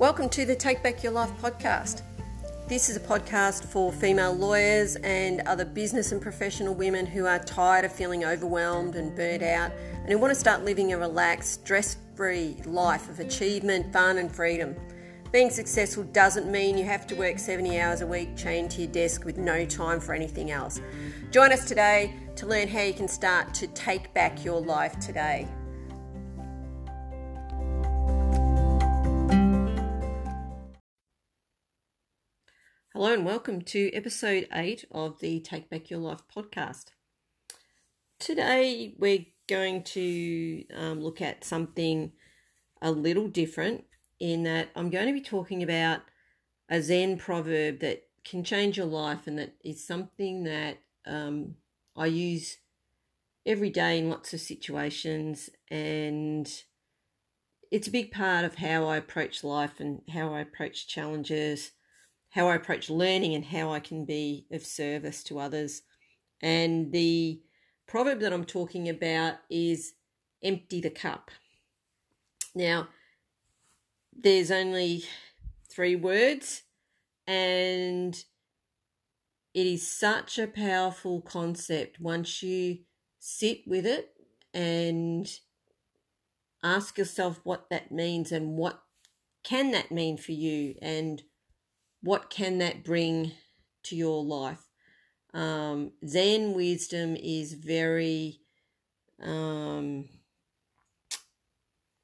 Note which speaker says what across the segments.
Speaker 1: Welcome to the Take Back Your Life podcast. This is a podcast for female lawyers and other business and professional women who are tired of feeling overwhelmed and burnt out and who want to start living a relaxed, stress free life of achievement, fun, and freedom. Being successful doesn't mean you have to work 70 hours a week chained to your desk with no time for anything else. Join us today to learn how you can start to take back your life today. Hello and welcome to episode 8 of the Take Back Your Life podcast. Today we're going to um, look at something a little different in that I'm going to be talking about a Zen proverb that can change your life and that is something that um, I use every day in lots of situations and it's a big part of how I approach life and how I approach challenges how I approach learning and how I can be of service to others. And the proverb that I'm talking about is empty the cup. Now, there's only three words, and it is such a powerful concept once you sit with it and ask yourself what that means and what can that mean for you and what can that bring to your life? Um, Zen wisdom is very um,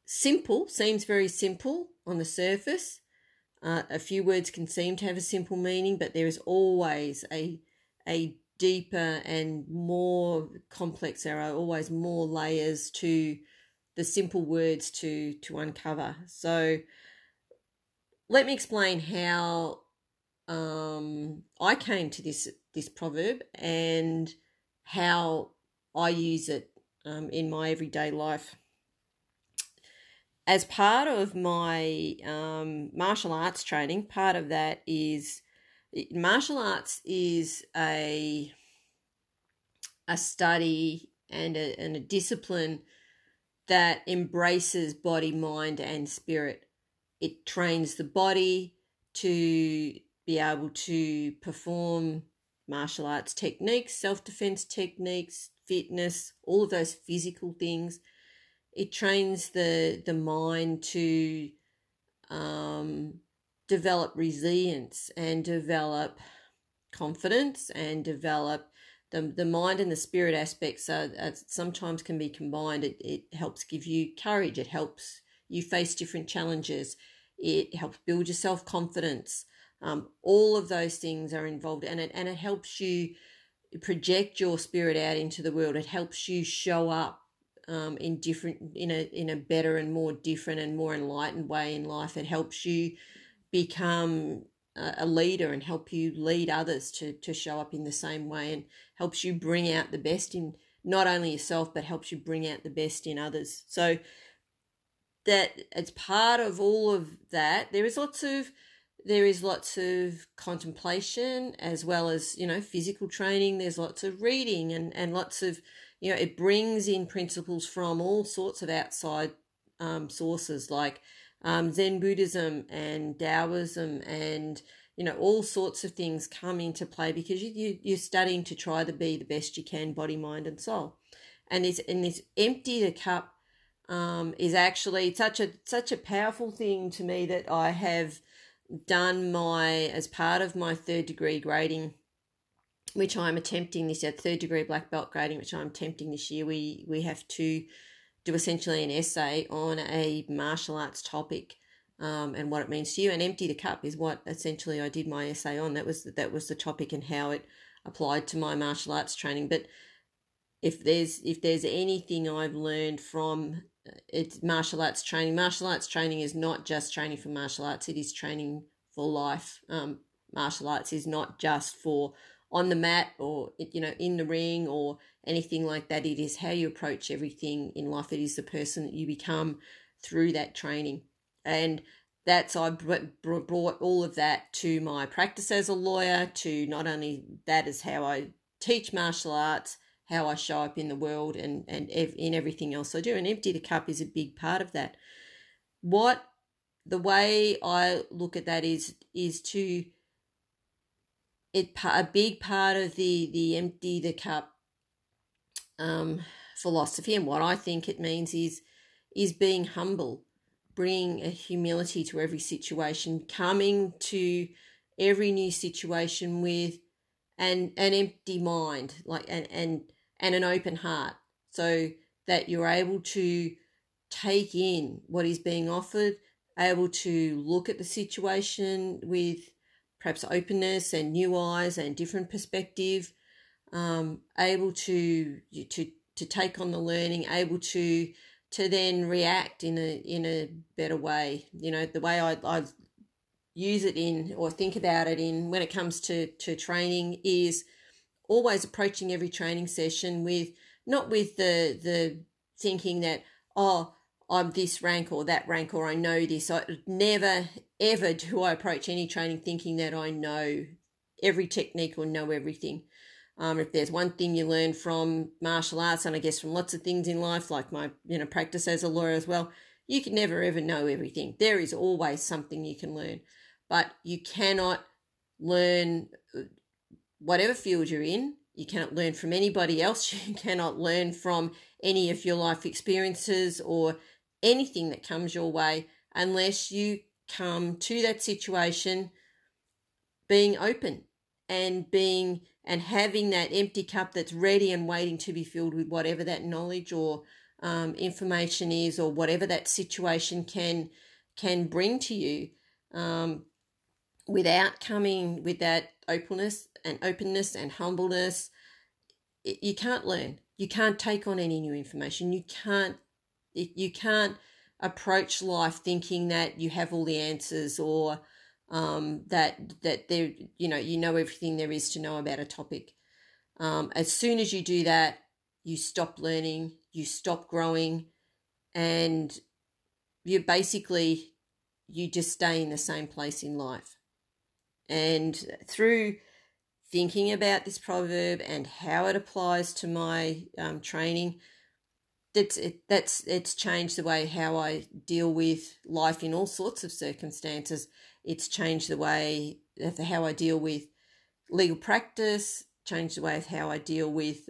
Speaker 1: simple, seems very simple on the surface. Uh, a few words can seem to have a simple meaning, but there is always a a deeper and more complex. There are always more layers to the simple words to to uncover. So, let me explain how um, I came to this this proverb and how I use it um, in my everyday life. As part of my um, martial arts training, part of that is martial arts is a a study and a, and a discipline that embraces body, mind, and spirit. It trains the body to be able to perform martial arts techniques, self defense techniques, fitness, all of those physical things. It trains the the mind to um, develop resilience and develop confidence and develop the, the mind and the spirit aspects are, are sometimes can be combined. It, it helps give you courage. It helps you face different challenges. It helps build your self confidence. Um, all of those things are involved, and it and it helps you project your spirit out into the world. It helps you show up um, in different in a in a better and more different and more enlightened way in life. It helps you become a leader and help you lead others to to show up in the same way and helps you bring out the best in not only yourself but helps you bring out the best in others. So that it's part of all of that. There is lots of there is lots of contemplation as well as you know physical training. There's lots of reading and and lots of you know it brings in principles from all sorts of outside um, sources like um, zen buddhism and taoism and you know all sorts of things come into play because you, you you're studying to try to be the best you can body mind and soul. And this and this empty the cup um, is actually such a such a powerful thing to me that I have done my as part of my third degree grading which I'm attempting this year, third degree black belt grading, which I'm attempting this year. We we have to do essentially an essay on a martial arts topic um, and what it means to you. And empty the cup is what essentially I did my essay on. That was that was the topic and how it applied to my martial arts training. But if there's if there's anything I've learned from it's martial arts training. Martial arts training is not just training for martial arts; it is training for life. Um, martial arts is not just for on the mat or you know in the ring or anything like that. It is how you approach everything in life. It is the person that you become through that training, and that's I brought all of that to my practice as a lawyer. To not only that is how I teach martial arts how I show up in the world and, and ev- in everything else I do. And empty the cup is a big part of that. What the way I look at that is is to it a big part of the the empty the cup um, philosophy and what I think it means is is being humble, bringing a humility to every situation, coming to every new situation with an an empty mind, like and and and an open heart, so that you're able to take in what is being offered, able to look at the situation with perhaps openness and new eyes and different perspective, um, able to to to take on the learning, able to to then react in a in a better way. You know, the way I I use it in or think about it in when it comes to to training is always approaching every training session with not with the the thinking that oh I'm this rank or that rank or I know this. I never ever do I approach any training thinking that I know every technique or know everything. Um, if there's one thing you learn from martial arts, and I guess from lots of things in life, like my you know practice as a lawyer as well, you can never ever know everything. There is always something you can learn but you cannot learn whatever field you're in. You cannot learn from anybody else. You cannot learn from any of your life experiences or anything that comes your way unless you come to that situation being open and being and having that empty cup that's ready and waiting to be filled with whatever that knowledge or um, information is or whatever that situation can can bring to you um, without coming with that openness and openness and humbleness, you can't learn. You can't take on any new information. You can't you can't approach life thinking that you have all the answers or um, that that there you know you know everything there is to know about a topic. Um, as soon as you do that, you stop learning, you stop growing, and you basically you just stay in the same place in life. And through thinking about this proverb and how it applies to my um, training, that's it, that's it's changed the way how I deal with life in all sorts of circumstances. It's changed the way how I deal with legal practice, changed the way of how I deal with.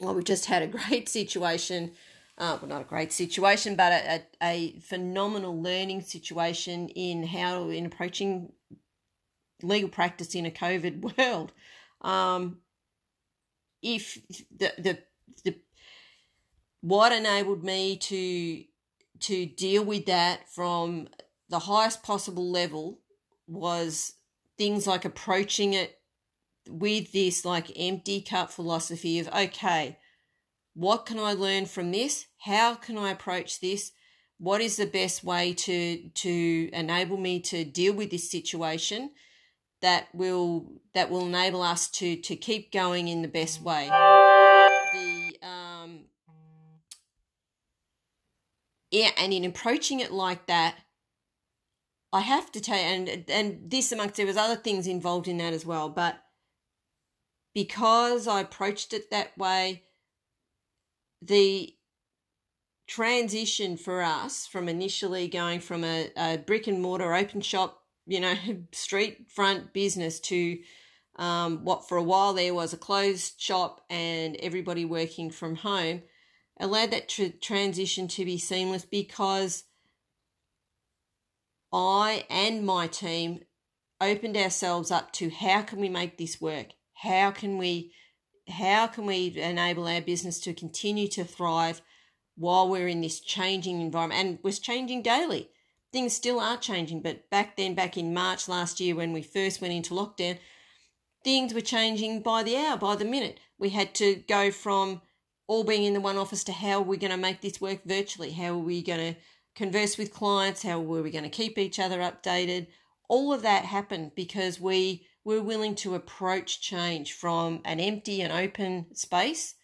Speaker 1: Well, we just had a great situation. Uh, well, not a great situation, but a, a, a phenomenal learning situation in how in approaching legal practice in a COVID world. Um, if the, the the what enabled me to to deal with that from the highest possible level was things like approaching it with this like empty cup philosophy of okay what can i learn from this? How can i approach this? What is the best way to to enable me to deal with this situation that will that will enable us to to keep going in the best way. The um, yeah, and in approaching it like that, I have to tell you, and and this amongst there was other things involved in that as well, but because I approached it that way, the transition for us from initially going from a, a brick and mortar open shop you know, street front business to um, what for a while there was a closed shop and everybody working from home allowed that tr- transition to be seamless because I and my team opened ourselves up to how can we make this work? How can we how can we enable our business to continue to thrive while we're in this changing environment and was changing daily things still are changing. But back then, back in March last year, when we first went into lockdown, things were changing by the hour, by the minute. We had to go from all being in the one office to how are we going to make this work virtually? How are we going to converse with clients? How were we going to keep each other updated? All of that happened because we were willing to approach change from an empty and open space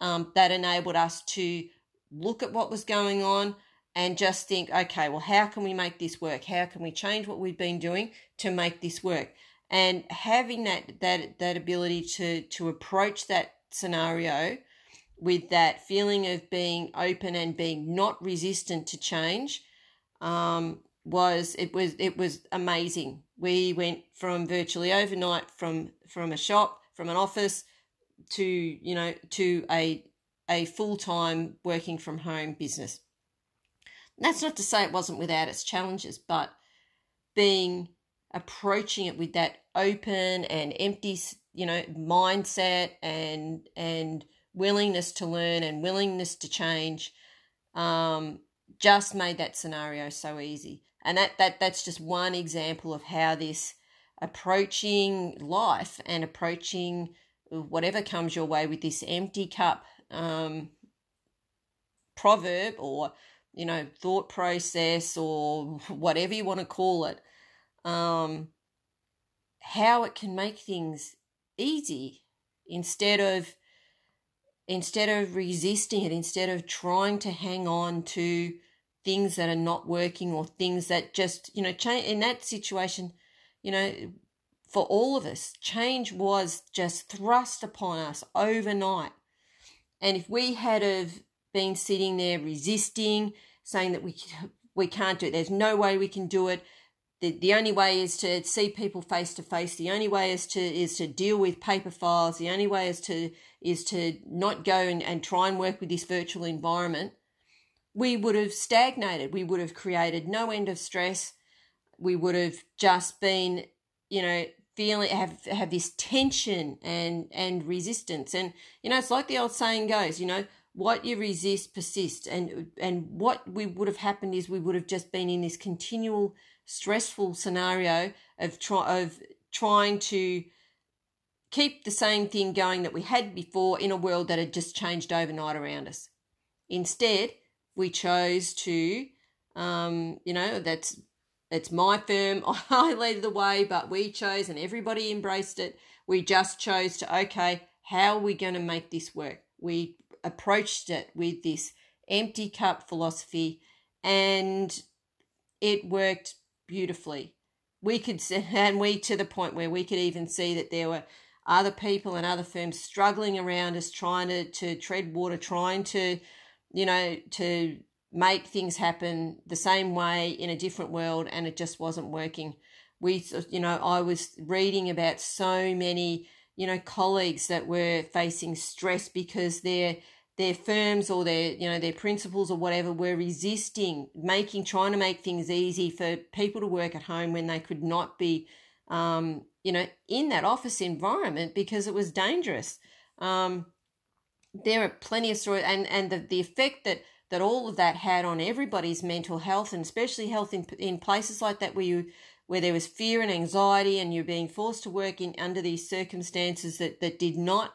Speaker 1: um, that enabled us to look at what was going on, and just think, okay, well, how can we make this work? How can we change what we've been doing to make this work? And having that that that ability to to approach that scenario with that feeling of being open and being not resistant to change um, was it was it was amazing. We went from virtually overnight from from a shop, from an office to, you know, to a a full-time working from home business. That's not to say it wasn't without its challenges, but being approaching it with that open and empty, you know, mindset and and willingness to learn and willingness to change um, just made that scenario so easy. And that, that that's just one example of how this approaching life and approaching whatever comes your way with this empty cup um, proverb or you know thought process or whatever you want to call it um, how it can make things easy instead of instead of resisting it, instead of trying to hang on to things that are not working or things that just, you know, change in that situation, you know, for all of us, change was just thrust upon us overnight. And if we had have been sitting there resisting, saying that we we can't do it, there's no way we can do it, the, the only way is to see people face to face. The only way is to is to deal with paper files. The only way is to is to not go and, and try and work with this virtual environment. We would have stagnated. We would have created no end of stress. We would have just been, you know, feeling have have this tension and and resistance. And you know, it's like the old saying goes, you know, what you resist persists. And and what we would have happened is we would have just been in this continual stressful scenario of try of trying to keep the same thing going that we had before in a world that had just changed overnight around us. Instead, we chose to, um, you know, that's it's my firm. I led the way, but we chose, and everybody embraced it. We just chose to okay, how are we going to make this work? We approached it with this empty cup philosophy, and it worked beautifully. We could, and we to the point where we could even see that there were other people and other firms struggling around us, trying to, to tread water, trying to, you know, to make things happen the same way in a different world, and it just wasn't working. We, you know, I was reading about so many, you know, colleagues that were facing stress because they're their firms or their you know their principals or whatever were resisting making trying to make things easy for people to work at home when they could not be um, you know in that office environment because it was dangerous. Um, there are plenty of stories and and the, the effect that that all of that had on everybody's mental health and especially health in, in places like that where you where there was fear and anxiety and you're being forced to work in under these circumstances that that did not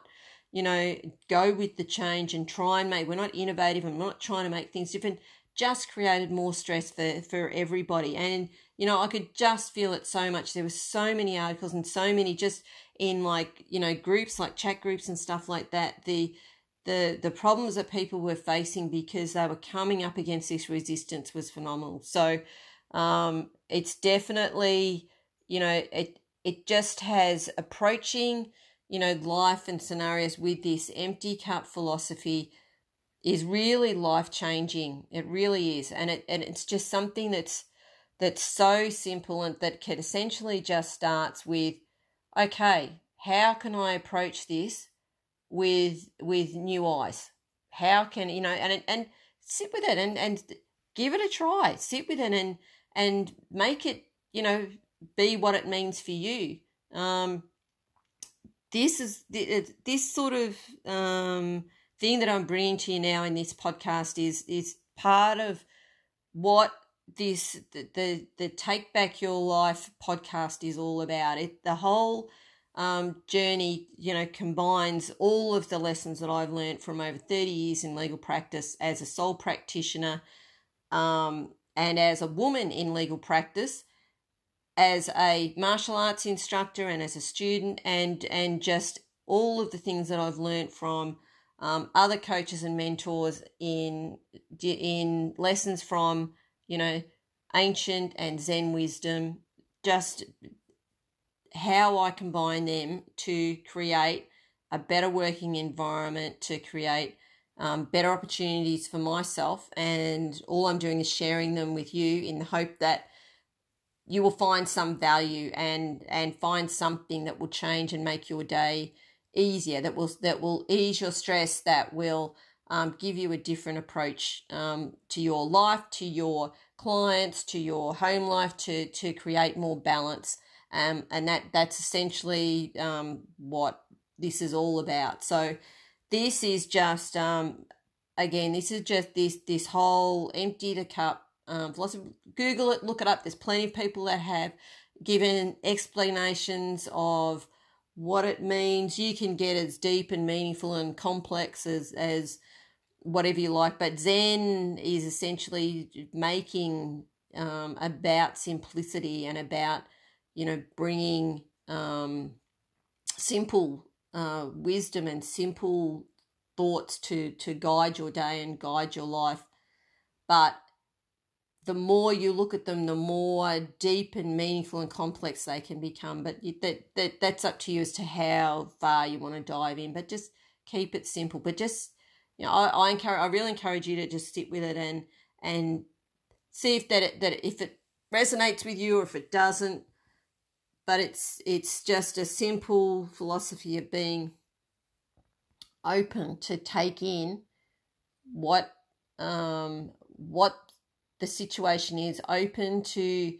Speaker 1: you know, go with the change and try and make, we're not innovative and we're not trying to make things different, just created more stress for, for everybody. And, you know, I could just feel it so much. There were so many articles and so many just in like, you know, groups like chat groups and stuff like that. The, the, the problems that people were facing because they were coming up against this resistance was phenomenal. So, um, it's definitely, you know, it, it just has approaching, you know, life and scenarios with this empty cup philosophy is really life changing. It really is. And it and it's just something that's that's so simple and that can essentially just starts with okay, how can I approach this with with new eyes? How can you know and and sit with it and and give it a try. Sit with it and and make it, you know, be what it means for you. Um, this is this sort of um, thing that I'm bringing to you now in this podcast is is part of what this the the, the take back your life podcast is all about. It the whole um, journey, you know, combines all of the lessons that I've learned from over 30 years in legal practice as a sole practitioner um, and as a woman in legal practice as a martial arts instructor and as a student and and just all of the things that I've learned from um, other coaches and mentors in in lessons from you know ancient and Zen wisdom, just how I combine them to create a better working environment, to create um, better opportunities for myself, and all I'm doing is sharing them with you in the hope that you will find some value and and find something that will change and make your day easier that will that will ease your stress that will um, give you a different approach um, to your life to your clients to your home life to to create more balance. Um, and that that's essentially um, what this is all about. So this is just um, again this is just this this whole empty the cup um, philosophy. Google it, look it up. There's plenty of people that have given explanations of what it means. You can get as deep and meaningful and complex as as whatever you like. But Zen is essentially making um, about simplicity and about you know bringing um, simple uh, wisdom and simple thoughts to to guide your day and guide your life. But the more you look at them, the more deep and meaningful and complex they can become. But that, that that's up to you as to how far you want to dive in. But just keep it simple. But just you know, I, I encourage, I really encourage you to just sit with it and and see if that that if it resonates with you or if it doesn't. But it's it's just a simple philosophy of being open to take in what um what the situation is open to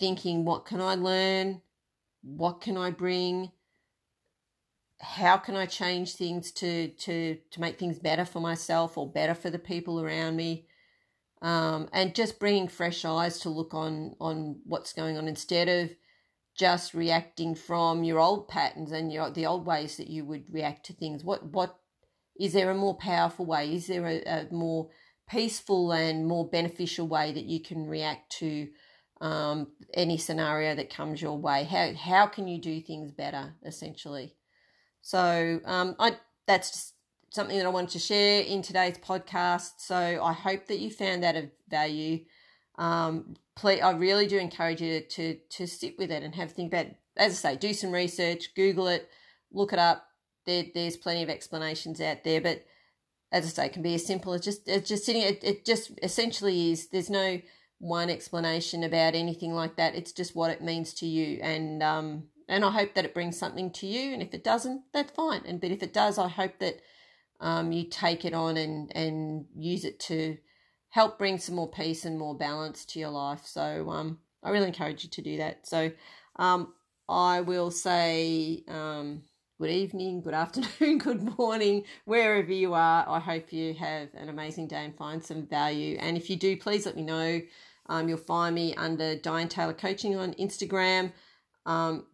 Speaker 1: thinking what can I learn? What can I bring? How can I change things to to to make things better for myself or better for the people around me? Um, and just bringing fresh eyes to look on on what's going on instead of just reacting from your old patterns and your the old ways that you would react to things. What what is there a more powerful way? Is there a, a more peaceful and more beneficial way that you can react to um, any scenario that comes your way. How how can you do things better, essentially? So um, I that's just something that I wanted to share in today's podcast. So I hope that you found that of value. Um, please, I really do encourage you to to sit with it and have a think about. As I say, do some research, Google it, look it up. There, there's plenty of explanations out there, but as I say, it can be as simple as just it's just sitting. It, it just essentially is. There's no one explanation about anything like that. It's just what it means to you, and um, and I hope that it brings something to you. And if it doesn't, that's fine. And but if it does, I hope that um, you take it on and and use it to help bring some more peace and more balance to your life. So um, I really encourage you to do that. So um, I will say um good evening, good afternoon, good morning, wherever you are. I hope you have an amazing day and find some value. And if you do, please let me know. Um, you'll find me under Diane Taylor Coaching on Instagram. Um,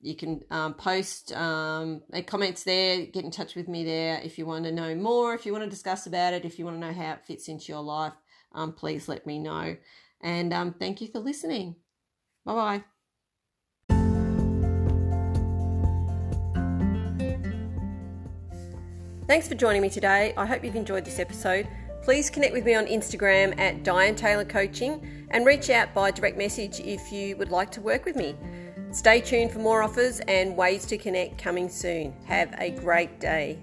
Speaker 1: you can um, post um, comments there, get in touch with me there if you want to know more, if you want to discuss about it, if you want to know how it fits into your life, um, please let me know. And um, thank you for listening. Bye bye. Thanks for joining me today. I hope you've enjoyed this episode. Please connect with me on Instagram at Diane Taylor Coaching and reach out by direct message if you would like to work with me. Stay tuned for more offers and ways to connect coming soon. Have a great day.